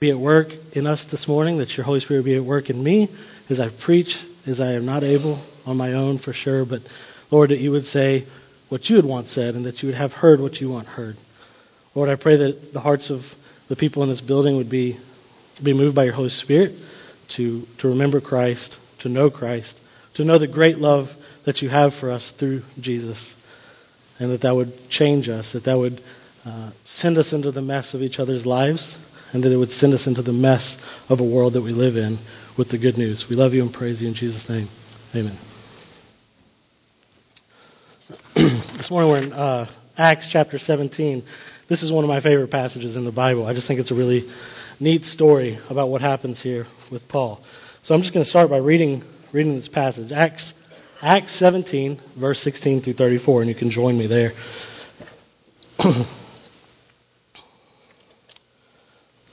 be at work in us this morning, that your Holy Spirit be at work in me as I preach, as I am not able on my own for sure, but Lord, that you would say what you had once said and that you would have heard what you want heard. Lord, I pray that the hearts of the people in this building would be, be moved by your Holy Spirit to, to remember Christ, to know Christ, to know the great love that you have for us through Jesus, and that that would change us, that that would uh, send us into the mess of each other's lives and that it would send us into the mess of a world that we live in with the good news. We love you and praise you in Jesus' name. Amen. this morning we're in uh, Acts chapter 17. This is one of my favorite passages in the Bible. I just think it's a really neat story about what happens here with Paul. So I'm just going to start by reading, reading this passage. Acts, Acts 17, verse 16 through 34, and you can join me there.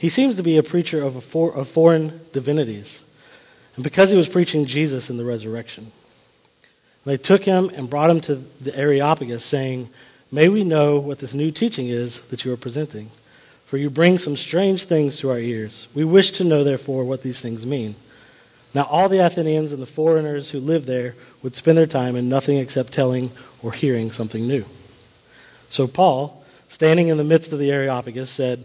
he seems to be a preacher of, a for, of foreign divinities. And because he was preaching Jesus in the resurrection, they took him and brought him to the Areopagus, saying, May we know what this new teaching is that you are presenting. For you bring some strange things to our ears. We wish to know, therefore, what these things mean. Now, all the Athenians and the foreigners who lived there would spend their time in nothing except telling or hearing something new. So Paul, standing in the midst of the Areopagus, said,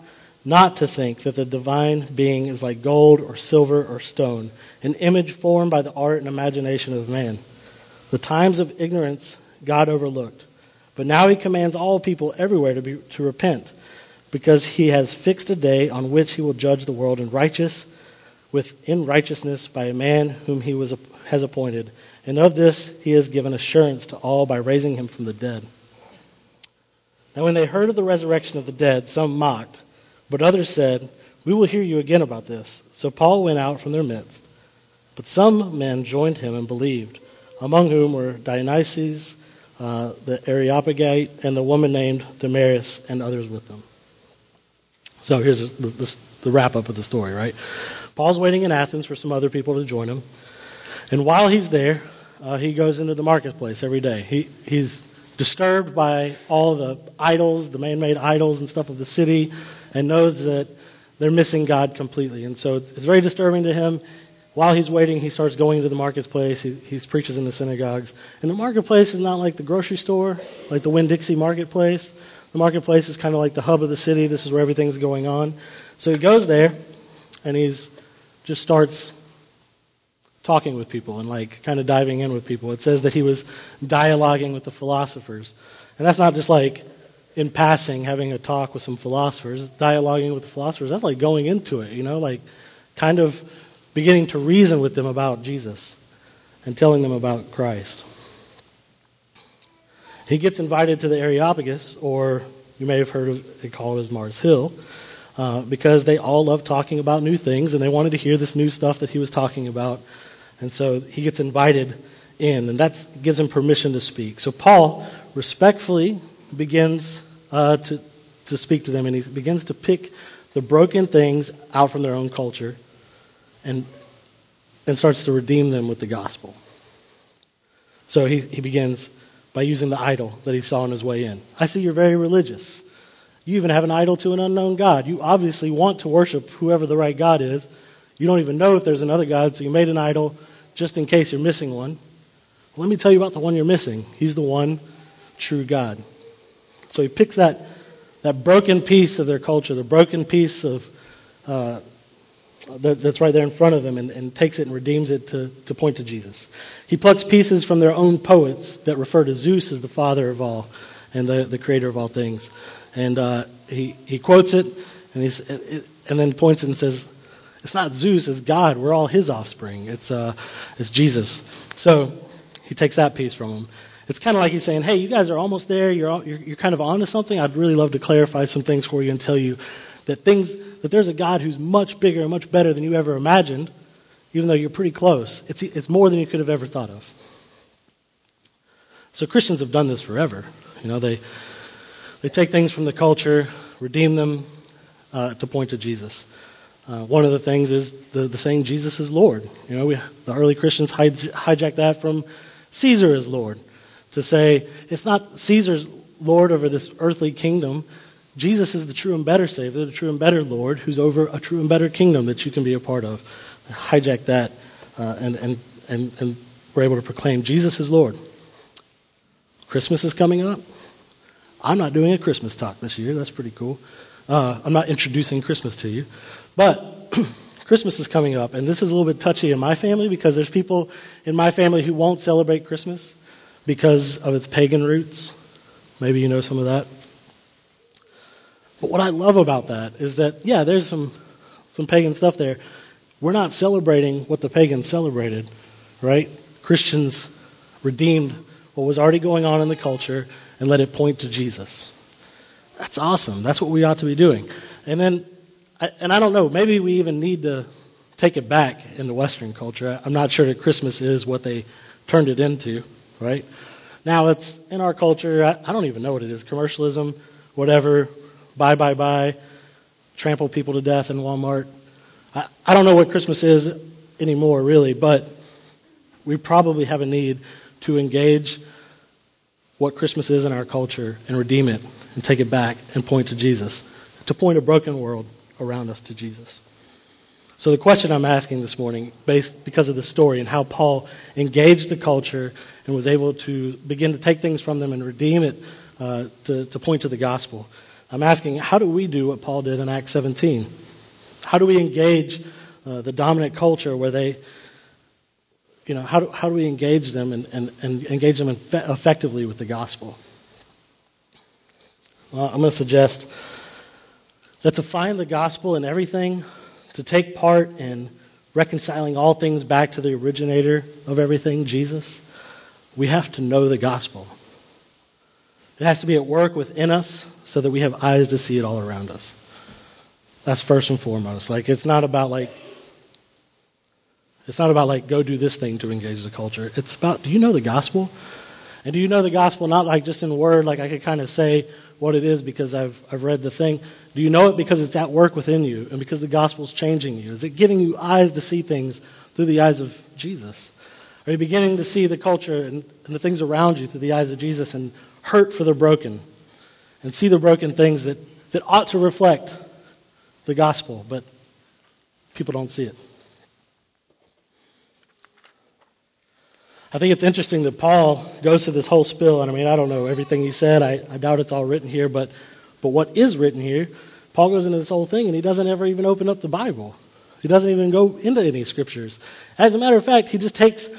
not to think that the divine being is like gold or silver or stone, an image formed by the art and imagination of man. The times of ignorance God overlooked, but now he commands all people everywhere to, be, to repent, because he has fixed a day on which he will judge the world in righteous with in righteousness by a man whom he was, has appointed. And of this he has given assurance to all by raising him from the dead. Now when they heard of the resurrection of the dead, some mocked. But others said, We will hear you again about this. So Paul went out from their midst. But some men joined him and believed, among whom were Dionysius, uh, the Areopagite, and the woman named Damaris, and others with them. So here's the, the, the wrap up of the story, right? Paul's waiting in Athens for some other people to join him. And while he's there, uh, he goes into the marketplace every day. He, he's disturbed by all the idols, the man made idols and stuff of the city and knows that they're missing God completely. And so it's very disturbing to him. While he's waiting, he starts going to the marketplace. He, he preaches in the synagogues. And the marketplace is not like the grocery store, like the Winn Dixie marketplace. The marketplace is kind of like the hub of the city. This is where everything's going on. So he goes there, and he's just starts talking with people and like kind of diving in with people. It says that he was dialoguing with the philosophers. And that's not just like in passing, having a talk with some philosophers, dialoguing with the philosophers, that's like going into it, you know, like kind of beginning to reason with them about Jesus and telling them about Christ. He gets invited to the Areopagus, or you may have heard of it called as Mars Hill, uh, because they all love talking about new things and they wanted to hear this new stuff that he was talking about. And so he gets invited in, and that gives him permission to speak. So Paul respectfully begins uh, to, to speak to them, and he begins to pick the broken things out from their own culture and, and starts to redeem them with the gospel. So he, he begins by using the idol that he saw on his way in. I see you're very religious. You even have an idol to an unknown God. You obviously want to worship whoever the right God is. You don't even know if there's another God, so you made an idol just in case you're missing one. Let me tell you about the one you're missing. He's the one true God. So he picks that, that broken piece of their culture, the broken piece of uh, that, that's right there in front of him, and, and takes it and redeems it to, to point to Jesus. He plucks pieces from their own poets that refer to Zeus as the father of all and the, the creator of all things. And uh, he, he quotes it and, he's, and then points it and says, It's not Zeus, it's God. We're all his offspring. It's, uh, it's Jesus. So he takes that piece from him. It's kind of like he's saying, Hey, you guys are almost there. You're, all, you're, you're kind of onto something. I'd really love to clarify some things for you and tell you that things that there's a God who's much bigger and much better than you ever imagined, even though you're pretty close. It's, it's more than you could have ever thought of. So Christians have done this forever. You know, they, they take things from the culture, redeem them uh, to point to Jesus. Uh, one of the things is the, the saying Jesus is Lord. You know, we, the early Christians hij- hijacked that from Caesar is Lord to say it's not Caesar's Lord over this earthly kingdom. Jesus is the true and better Savior, the true and better Lord, who's over a true and better kingdom that you can be a part of. Hijack that, uh, and, and, and, and we're able to proclaim Jesus is Lord. Christmas is coming up. I'm not doing a Christmas talk this year. That's pretty cool. Uh, I'm not introducing Christmas to you. But Christmas is coming up, and this is a little bit touchy in my family because there's people in my family who won't celebrate Christmas because of its pagan roots. Maybe you know some of that. But what I love about that is that, yeah, there's some, some pagan stuff there. We're not celebrating what the pagans celebrated, right? Christians redeemed what was already going on in the culture and let it point to Jesus. That's awesome. That's what we ought to be doing. And then, and I don't know, maybe we even need to take it back into Western culture. I'm not sure that Christmas is what they turned it into, right? Now it's in our culture, I don't even know what it is commercialism, whatever, buy, buy, buy, trample people to death in Walmart. I, I don't know what Christmas is anymore, really, but we probably have a need to engage what Christmas is in our culture and redeem it and take it back and point to Jesus, to point a broken world around us to Jesus. So the question I'm asking this morning, based because of the story and how Paul engaged the culture and was able to begin to take things from them and redeem it uh, to, to point to the gospel, I'm asking, how do we do what Paul did in Acts 17? How do we engage uh, the dominant culture where they, you know, how do, how do we engage them and, and, and engage them effectively with the gospel? Well, I'm going to suggest that to find the gospel in everything, to take part in reconciling all things back to the originator of everything, Jesus, we have to know the gospel. It has to be at work within us so that we have eyes to see it all around us. That's first and foremost. Like it's not about like it's not about like go do this thing to engage the culture. It's about do you know the gospel? And do you know the gospel not like just in word, like I could kind of say what it is because I've I've read the thing. Do you know it because it's at work within you and because the gospel's changing you? Is it giving you eyes to see things through the eyes of Jesus? Are you beginning to see the culture and, and the things around you through the eyes of Jesus and hurt for the broken and see the broken things that, that ought to reflect the gospel, but people don't see it. I think it's interesting that Paul goes to this whole spill, and I mean, I don't know everything he said. I, I doubt it's all written here, but, but what is written here, Paul goes into this whole thing, and he doesn't ever even open up the Bible. He doesn't even go into any scriptures. As a matter of fact, he just takes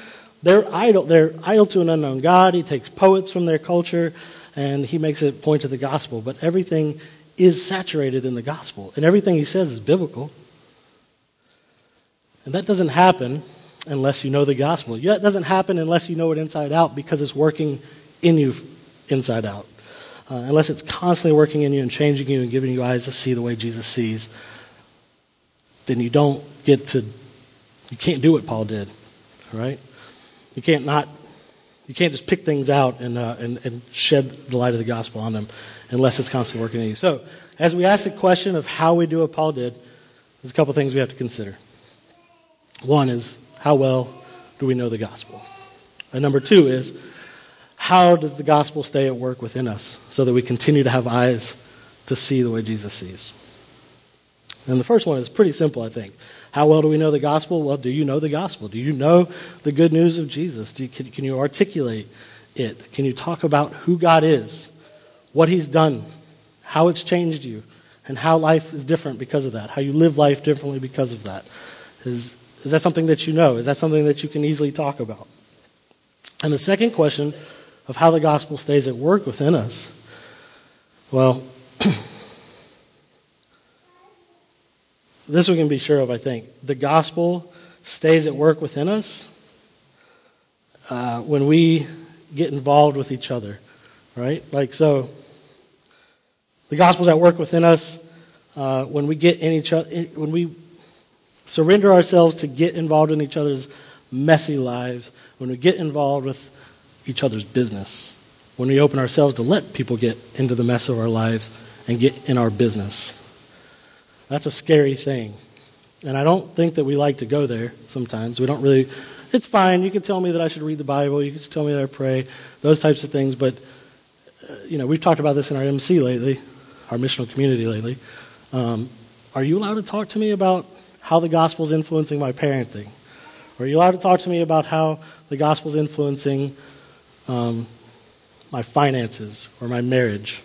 their idol, their idol to an unknown God. He takes poets from their culture and he makes it point to the gospel. But everything is saturated in the gospel, and everything he says is biblical. And that doesn't happen unless you know the gospel. That doesn't happen unless you know it inside out because it's working in you inside out. Uh, unless it's constantly working in you and changing you and giving you eyes to see the way Jesus sees, then you don't get to, you can't do what Paul did, right? You can't not, you can't just pick things out and, uh, and, and shed the light of the gospel on them unless it's constantly working in you. So, as we ask the question of how we do what Paul did, there's a couple things we have to consider. One is, how well do we know the gospel? And number two is, how does the gospel stay at work within us so that we continue to have eyes to see the way Jesus sees? And the first one is pretty simple, I think. How well do we know the gospel? Well, do you know the gospel? Do you know the good news of Jesus? You, can, can you articulate it? Can you talk about who God is, what He's done, how it's changed you, and how life is different because of that, how you live life differently because of that? Is, is that something that you know? Is that something that you can easily talk about? And the second question of how the gospel stays at work within us, well, this we can be sure of, I think. The gospel stays at work within us uh, when we get involved with each other, right? Like, so the gospel's at work within us uh, when we get in each other, when we surrender ourselves to get involved in each other's messy lives, when we get involved with each other's business, when we open ourselves to let people get into the mess of our lives and get in our business. That's a scary thing. And I don't think that we like to go there sometimes. We don't really, it's fine. You can tell me that I should read the Bible. You can tell me that I pray, those types of things. But, uh, you know, we've talked about this in our MC lately, our missional community lately. Um, are you allowed to talk to me about how the gospel is influencing my parenting? Or are you allowed to talk to me about how the gospel is influencing um, my finances or my marriage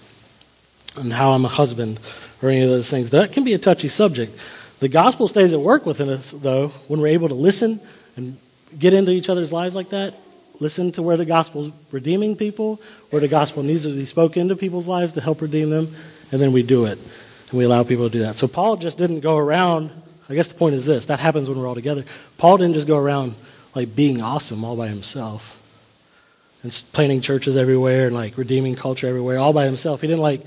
and how I'm a husband or any of those things. That can be a touchy subject. The gospel stays at work within us, though, when we're able to listen and get into each other's lives like that. Listen to where the gospel's redeeming people, where the gospel needs to be spoken into people's lives to help redeem them, and then we do it. And we allow people to do that. So Paul just didn't go around, I guess the point is this that happens when we're all together. Paul didn't just go around like being awesome all by himself and planting churches everywhere and like redeeming culture everywhere all by himself. He didn't like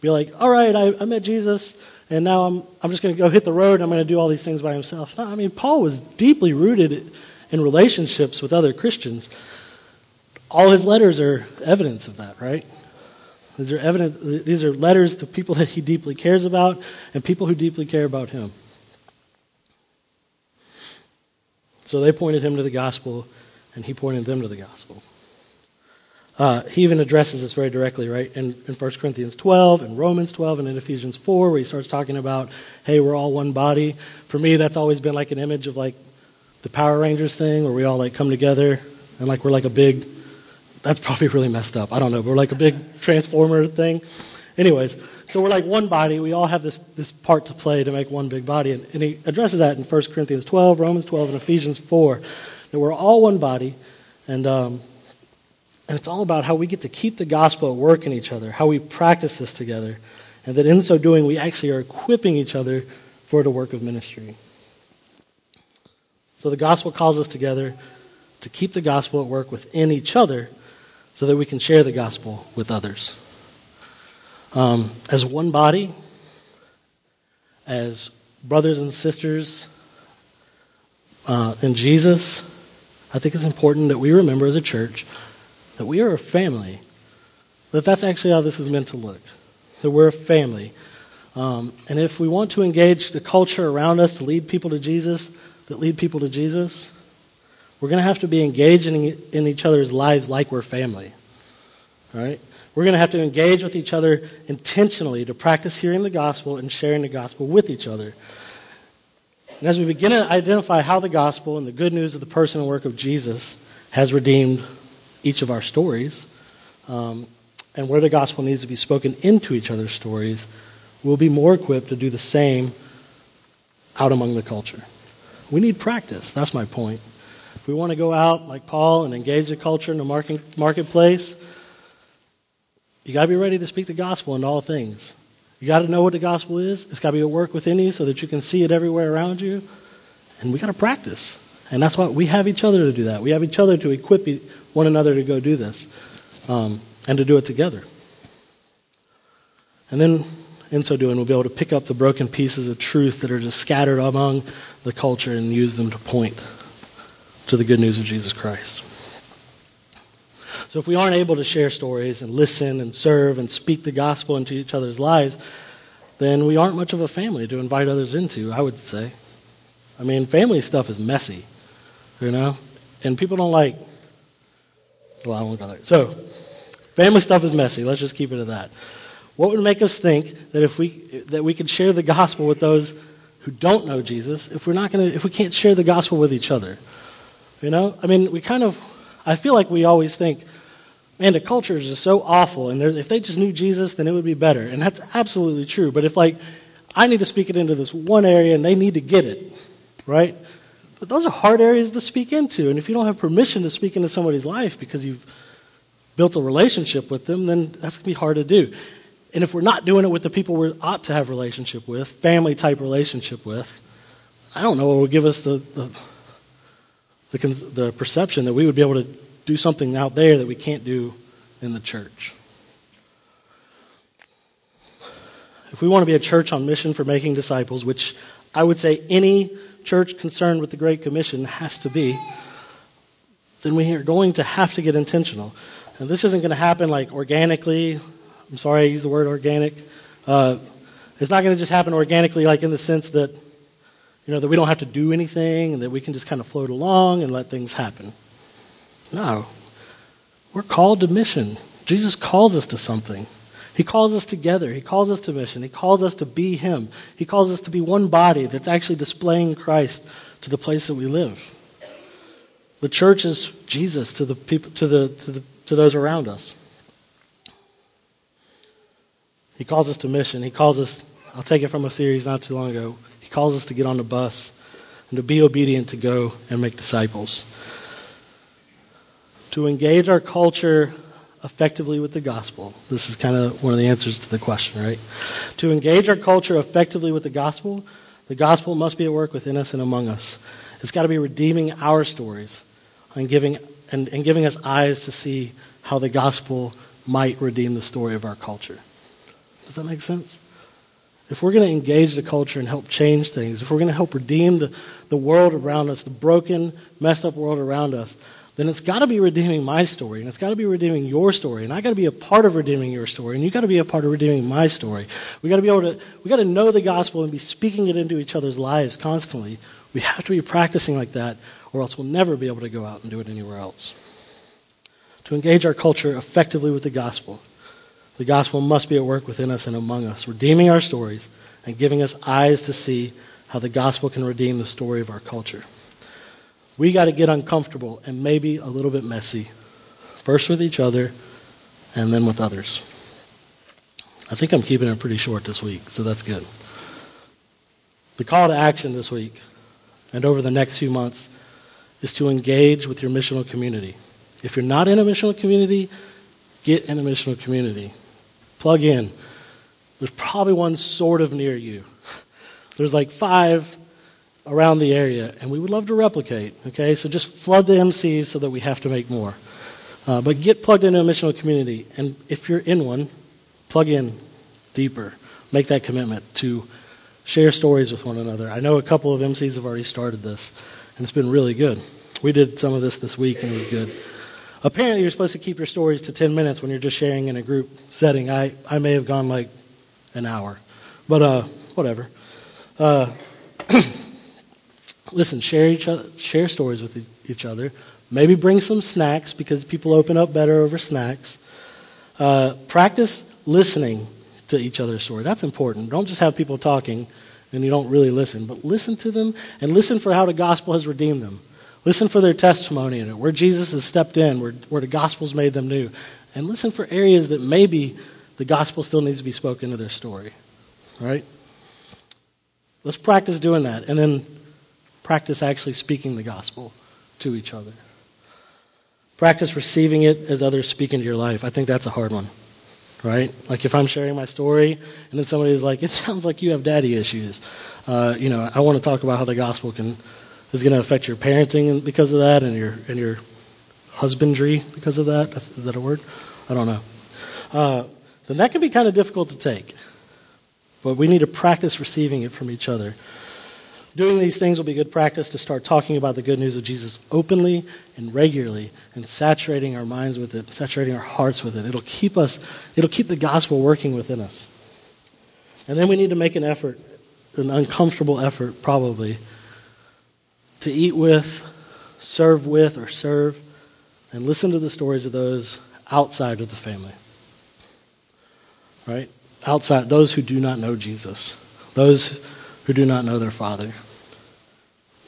be like, all right, I, I met Jesus, and now I'm, I'm just going to go hit the road and I'm going to do all these things by himself. No, I mean, Paul was deeply rooted in relationships with other Christians. All his letters are evidence of that, right? These are, evidence, these are letters to people that he deeply cares about and people who deeply care about him. So they pointed him to the gospel, and he pointed them to the gospel. Uh, he even addresses this very directly, right? In, in 1 Corinthians 12, and Romans 12, and in Ephesians 4, where he starts talking about, hey, we're all one body. For me, that's always been like an image of like the Power Rangers thing, where we all like come together and like we're like a big, that's probably really messed up. I don't know, we're like a big transformer thing. Anyways, so we're like one body. We all have this, this part to play to make one big body. And, and he addresses that in 1 Corinthians 12, Romans 12, and Ephesians 4, that we're all one body. And, um, and it's all about how we get to keep the gospel at work in each other, how we practice this together, and that in so doing, we actually are equipping each other for the work of ministry. So the gospel calls us together to keep the gospel at work within each other so that we can share the gospel with others. Um, as one body, as brothers and sisters uh, in Jesus, I think it's important that we remember as a church that we are a family, that that's actually how this is meant to look, that we're a family. Um, and if we want to engage the culture around us to lead people to Jesus, that lead people to Jesus, we're going to have to be engaging in each other's lives like we're family. Right? We're going to have to engage with each other intentionally to practice hearing the gospel and sharing the gospel with each other. And as we begin to identify how the gospel and the good news of the person and work of Jesus has redeemed each of our stories, um, and where the gospel needs to be spoken into each other's stories, we'll be more equipped to do the same out among the culture. We need practice. That's my point. If we want to go out like Paul and engage the culture in the market, marketplace, you got to be ready to speak the gospel in all things. You got to know what the gospel is. It's got to be at work within you so that you can see it everywhere around you. And we got to practice. And that's why we have each other to do that. We have each other to equip one another to go do this um, and to do it together. And then, in so doing, we'll be able to pick up the broken pieces of truth that are just scattered among the culture and use them to point to the good news of Jesus Christ. So, if we aren't able to share stories and listen and serve and speak the gospel into each other's lives, then we aren't much of a family to invite others into, I would say. I mean, family stuff is messy, you know? And people don't like Well, I won't go there. So, family stuff is messy. Let's just keep it at that. What would make us think that if we that we could share the gospel with those who don't know Jesus if we're not going to if we can't share the gospel with each other? You know, I mean, we kind of I feel like we always think, man, the culture is just so awful, and if they just knew Jesus, then it would be better, and that's absolutely true. But if like I need to speak it into this one area, and they need to get it, right? But those are hard areas to speak into, and if you don't have permission to speak into somebody's life because you've built a relationship with them, then that's going to be hard to do. And if we're not doing it with the people we ought to have relationship with, family type relationship with, I don't know what would give us the, the, the, the perception that we would be able to do something out there that we can't do in the church. If we want to be a church on mission for making disciples, which I would say any church concerned with the Great Commission has to be, then we are going to have to get intentional. And this isn't going to happen like organically I'm sorry I use the word organic. Uh, it's not going to just happen organically, like in the sense that, you know, that we don't have to do anything and that we can just kind of float along and let things happen. No. We're called to mission. Jesus calls us to something. He calls us together. He calls us to mission. He calls us to be Him. He calls us to be one body that's actually displaying Christ to the place that we live. The church is Jesus to the people, to the, to the, to those around us. He calls us to mission. He calls us, I'll take it from a series not too long ago. He calls us to get on the bus and to be obedient to go and make disciples. To engage our culture effectively with the gospel. This is kind of one of the answers to the question, right? To engage our culture effectively with the gospel, the gospel must be at work within us and among us. It's got to be redeeming our stories and giving, and, and giving us eyes to see how the gospel might redeem the story of our culture. Does that make sense? If we're going to engage the culture and help change things, if we're going to help redeem the, the world around us, the broken, messed up world around us, then it's got to be redeeming my story, and it's got to be redeeming your story, and I got to be a part of redeeming your story, and you got to be a part of redeeming my story. We got to be able to, we got to know the gospel and be speaking it into each other's lives constantly. We have to be practicing like that, or else we'll never be able to go out and do it anywhere else. To engage our culture effectively with the gospel, the gospel must be at work within us and among us, redeeming our stories and giving us eyes to see how the gospel can redeem the story of our culture. We got to get uncomfortable and maybe a little bit messy, first with each other and then with others. I think I'm keeping it pretty short this week, so that's good. The call to action this week and over the next few months is to engage with your missional community. If you're not in a missional community, get in a missional community. Plug in. There's probably one sort of near you. There's like five around the area, and we would love to replicate. Okay, so just flood the MCs so that we have to make more. Uh, but get plugged into a missional community, and if you're in one, plug in deeper. Make that commitment to share stories with one another. I know a couple of MCs have already started this, and it's been really good. We did some of this this week, and it was good. Apparently, you're supposed to keep your stories to 10 minutes when you're just sharing in a group setting. I, I may have gone like an hour, but uh, whatever. Uh, listen, share each other, share stories with each other. Maybe bring some snacks because people open up better over snacks. Uh, practice listening to each other's story. That's important. Don't just have people talking and you don't really listen, but listen to them and listen for how the gospel has redeemed them. Listen for their testimony in it, where Jesus has stepped in, where, where the gospel's made them new. And listen for areas that maybe the gospel still needs to be spoken to their story. Right? Let's practice doing that and then practice actually speaking the gospel to each other. Practice receiving it as others speak into your life. I think that's a hard one. Right? Like if I'm sharing my story and then somebody's like, it sounds like you have daddy issues. Uh, you know, I want to talk about how the gospel can is going to affect your parenting because of that and your and your husbandry because of that. Is that a word? I don't know. Uh, then that can be kind of difficult to take. But we need to practice receiving it from each other. Doing these things will be good practice to start talking about the good news of Jesus openly and regularly and saturating our minds with it, saturating our hearts with it. It'll keep us, it'll keep the gospel working within us. And then we need to make an effort, an uncomfortable effort probably, to eat with, serve with, or serve and listen to the stories of those outside of the family. Right? Outside, those who do not know Jesus, those who do not know their Father.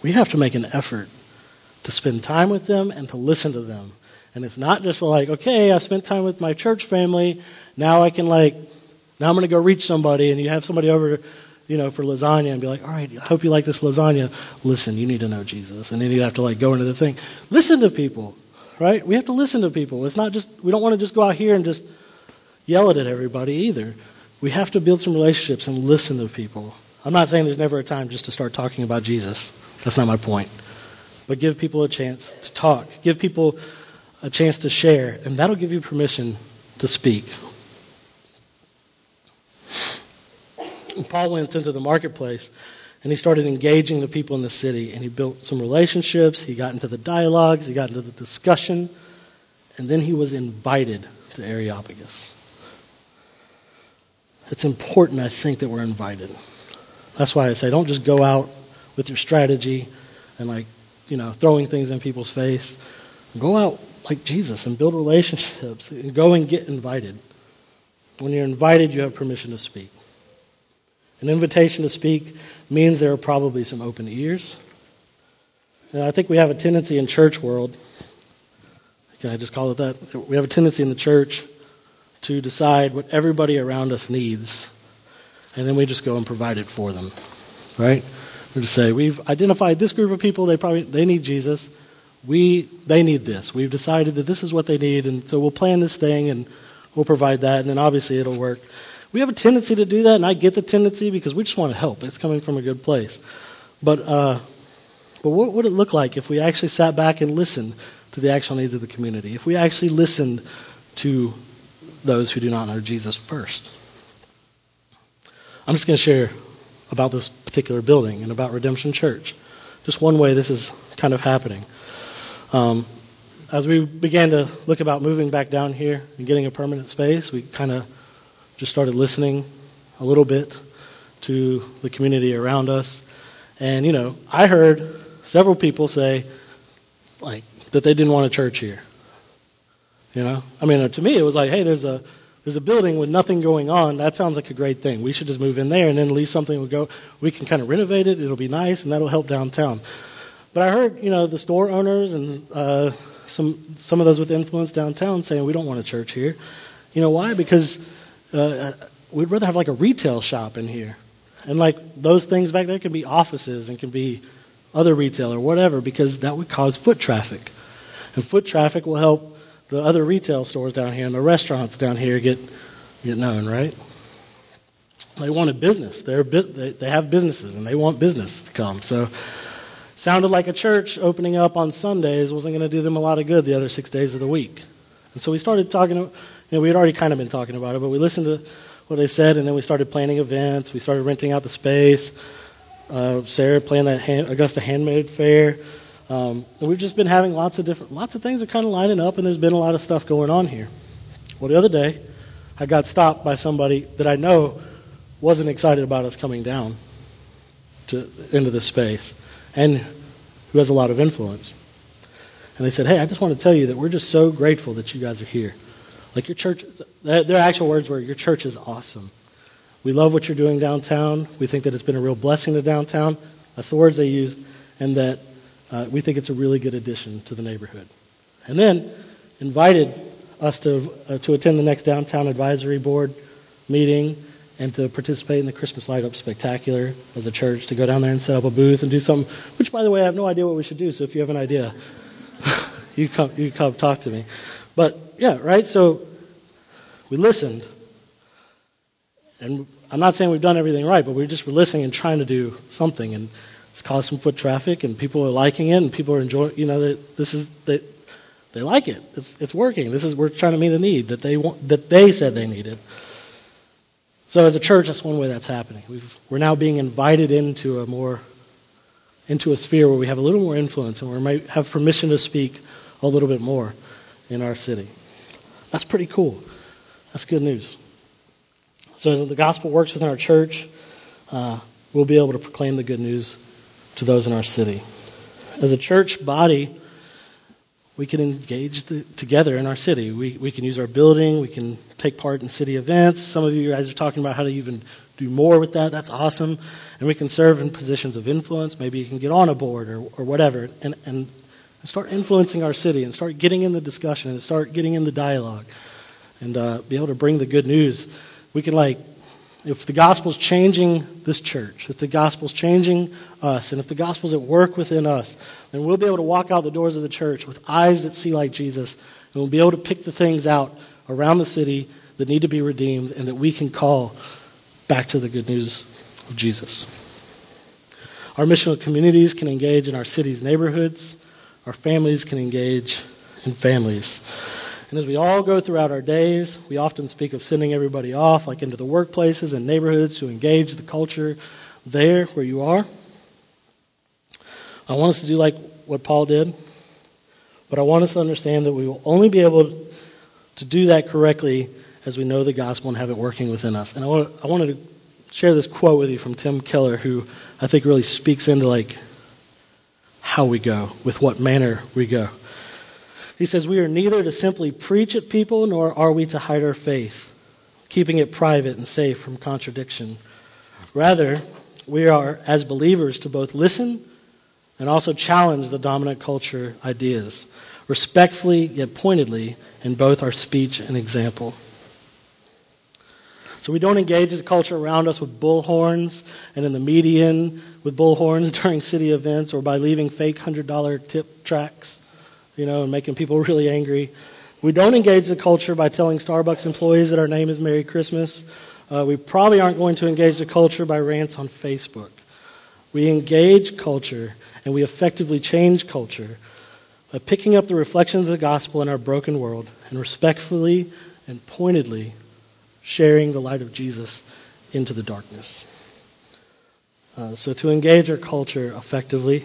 We have to make an effort to spend time with them and to listen to them. And it's not just like, okay, I spent time with my church family, now I can like, now I'm going to go reach somebody, and you have somebody over, you know, for lasagna and be like, all right, I hope you like this lasagna. Listen, you need to know Jesus. And then you have to like go into the thing. Listen to people, right? We have to listen to people. It's not just, we don't want to just go out here and just yell it at everybody either. We have to build some relationships and listen to people. I'm not saying there's never a time just to start talking about Jesus. That's not my point. But give people a chance to talk. Give people a chance to share, and that'll give you permission to speak. Paul went into the marketplace and he started engaging the people in the city and he built some relationships, he got into the dialogues, he got into the discussion, and then he was invited to Areopagus. It's important, I think, that we're invited. That's why I say don't just go out with your strategy and like, you know, throwing things in people's face. Go out like Jesus and build relationships and go and get invited. When you're invited, you have permission to speak. An invitation to speak means there are probably some open ears. And I think we have a tendency in church world, can I just call it that? We have a tendency in the church to decide what everybody around us needs, and then we just go and provide it for them. Right? Just say, we've identified this group of people, they probably they need Jesus. We they need this. We've decided that this is what they need, and so we'll plan this thing and we'll provide that, and then obviously it'll work. We have a tendency to do that, and I get the tendency because we just want to help. It's coming from a good place. But, uh, but what would it look like if we actually sat back and listened to the actual needs of the community? If we actually listened to those who do not know Jesus first? I'm just going to share about this particular building and about Redemption Church. Just one way this is kind of happening. Um, as we began to look about moving back down here and getting a permanent space, we kind of just started listening a little bit to the community around us. And, you know, I heard several people say, like, that they didn't want a church here. You know? I mean, to me, it was like, hey, there's a, there's a building with nothing going on. That sounds like a great thing. We should just move in there, and then at least something will go. We can kind of renovate it. It'll be nice, and that'll help downtown. But I heard, you know, the store owners and uh, some some of those with influence downtown saying we don't want a church here. You know why? Because uh, we'd rather have like a retail shop in here. And like those things back there can be offices and can be other retail or whatever because that would cause foot traffic. And foot traffic will help the other retail stores down here and the restaurants down here get, get known, right? They want a business. They're, they have businesses and they want business to come. So sounded like a church opening up on Sundays wasn't going to do them a lot of good the other six days of the week. And so we started talking you know, we had already kind of been talking about it, but we listened to what they said, and then we started planning events. We started renting out the space. Uh, Sarah planned that hand, Augusta Handmade Fair. Um, and we've just been having lots of different, lots of things are kind of lining up, and there's been a lot of stuff going on here. Well, the other day, I got stopped by somebody that I know wasn't excited about us coming down to into this space, and who has a lot of influence. And they said, "Hey, I just want to tell you that we're just so grateful that you guys are here." Like your church, their actual words were, Your church is awesome. We love what you're doing downtown. We think that it's been a real blessing to downtown. That's the words they used. And that uh, we think it's a really good addition to the neighborhood. And then invited us to, uh, to attend the next Downtown Advisory Board meeting and to participate in the Christmas Light Up Spectacular as a church, to go down there and set up a booth and do something, which, by the way, I have no idea what we should do. So if you have an idea, you, come, you come talk to me. But yeah, right? So we listened. And I'm not saying we've done everything right, but we're just listening and trying to do something. And it's caused some foot traffic, and people are liking it, and people are enjoying. You know, this is they, they like it. It's it's working. This is we're trying to meet a need that they want that they said they needed. So as a church, that's one way that's happening. We've, we're now being invited into a more into a sphere where we have a little more influence, and we might have permission to speak a little bit more in our city. That's pretty cool. That's good news. So, as the gospel works within our church, uh, we'll be able to proclaim the good news to those in our city. As a church body, we can engage the, together in our city. We, we can use our building, we can take part in city events. Some of you guys are talking about how to even do more with that. That's awesome. And we can serve in positions of influence. Maybe you can get on a board or, or whatever and, and start influencing our city and start getting in the discussion and start getting in the dialogue and uh, be able to bring the good news. We can, like, if the gospel's changing this church, if the gospel's changing us, and if the gospel's at work within us, then we'll be able to walk out the doors of the church with eyes that see like Jesus, and we'll be able to pick the things out around the city that need to be redeemed and that we can call back to the good news of Jesus. Our missional communities can engage in our city's neighborhoods. Our families can engage in families. And as we all go throughout our days, we often speak of sending everybody off, like into the workplaces and neighborhoods to engage the culture there where you are. I want us to do like what Paul did, but I want us to understand that we will only be able to do that correctly as we know the gospel and have it working within us. And I, want, I wanted to share this quote with you from Tim Keller, who I think really speaks into like how we go, with what manner we go. He says, We are neither to simply preach at people, nor are we to hide our faith, keeping it private and safe from contradiction. Rather, we are, as believers, to both listen and also challenge the dominant culture ideas, respectfully yet pointedly, in both our speech and example. So we don't engage the culture around us with bullhorns and in the median with bullhorns during city events or by leaving fake $100 tip tracts you know, and making people really angry. We don't engage the culture by telling Starbucks employees that our name is Merry Christmas. Uh, we probably aren't going to engage the culture by rants on Facebook. We engage culture and we effectively change culture by picking up the reflections of the gospel in our broken world and respectfully and pointedly sharing the light of Jesus into the darkness. Uh, so, to engage our culture effectively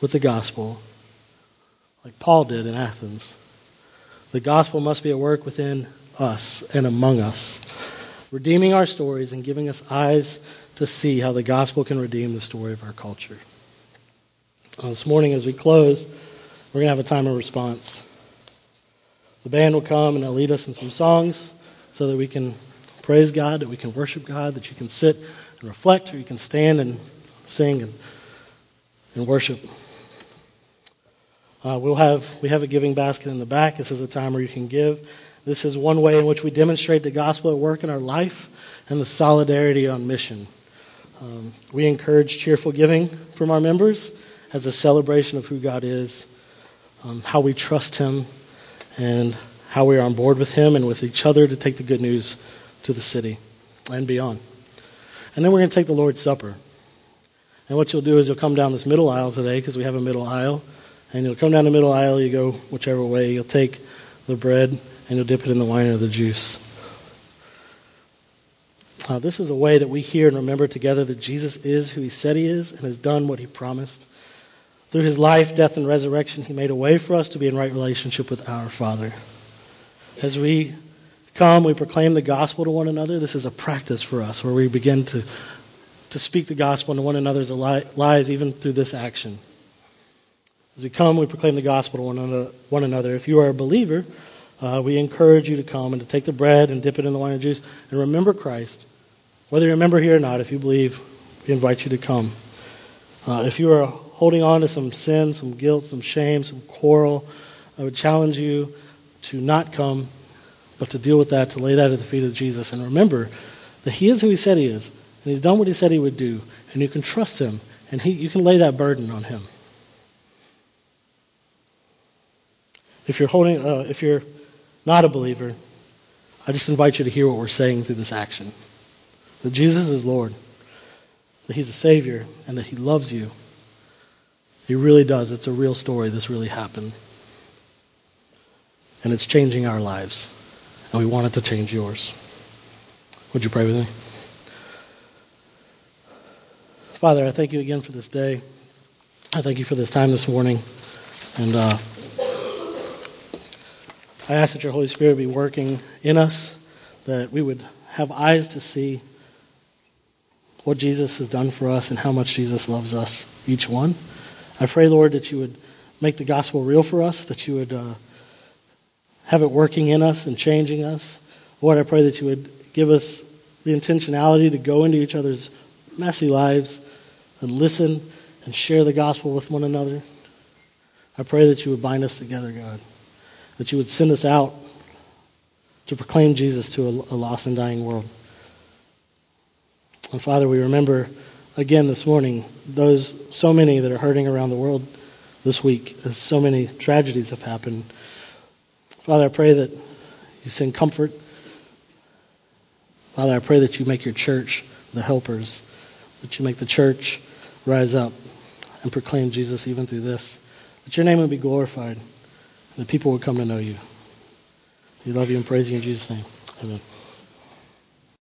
with the gospel, like Paul did in Athens. The gospel must be at work within us and among us, redeeming our stories and giving us eyes to see how the gospel can redeem the story of our culture. Uh, this morning, as we close, we're going to have a time of response. The band will come and they'll lead us in some songs so that we can praise God, that we can worship God, that you can sit and reflect, or you can stand and sing and, and worship. Uh, we'll have, we have a giving basket in the back. This is a time where you can give. This is one way in which we demonstrate the gospel at work in our life and the solidarity on mission. Um, we encourage cheerful giving from our members as a celebration of who God is, um, how we trust Him, and how we are on board with Him and with each other to take the good news to the city and beyond. And then we're going to take the Lord's Supper. And what you'll do is you'll come down this middle aisle today because we have a middle aisle and you'll come down the middle aisle, you go whichever way, you'll take the bread and you'll dip it in the wine or the juice. Uh, this is a way that we hear and remember together that Jesus is who he said he is and has done what he promised. Through his life, death, and resurrection, he made a way for us to be in right relationship with our Father. As we come, we proclaim the gospel to one another. This is a practice for us where we begin to, to speak the gospel to one another's lives, even through this action. As we come, we proclaim the gospel to one another. If you are a believer, uh, we encourage you to come and to take the bread and dip it in the wine and juice and remember Christ. Whether you're a member here or not, if you believe, we invite you to come. Uh, if you are holding on to some sin, some guilt, some shame, some quarrel, I would challenge you to not come, but to deal with that, to lay that at the feet of Jesus. And remember that He is who He said He is, and He's done what He said He would do, and you can trust Him, and he, you can lay that burden on Him. If you're holding, uh, if you're not a believer, I just invite you to hear what we're saying through this action. That Jesus is Lord, that He's a Savior, and that He loves you. He really does. It's a real story. This really happened. And it's changing our lives. And we want it to change yours. Would you pray with me? Father, I thank you again for this day. I thank you for this time this morning. And, uh, I ask that your Holy Spirit be working in us, that we would have eyes to see what Jesus has done for us and how much Jesus loves us, each one. I pray, Lord, that you would make the gospel real for us, that you would uh, have it working in us and changing us. Lord, I pray that you would give us the intentionality to go into each other's messy lives and listen and share the gospel with one another. I pray that you would bind us together, God, that you would send us out to proclaim Jesus to a, lost and dying world. And Father, we remember again this morning those so many that are hurting around the world this week as so many tragedies have happened. Father, I pray that you send comfort. Father, I pray that you make your church the helpers, that you make the church rise up and proclaim Jesus even through this, that your name would be glorified, that people would come to know you. We love you and praise you in Jesus' name. Amen.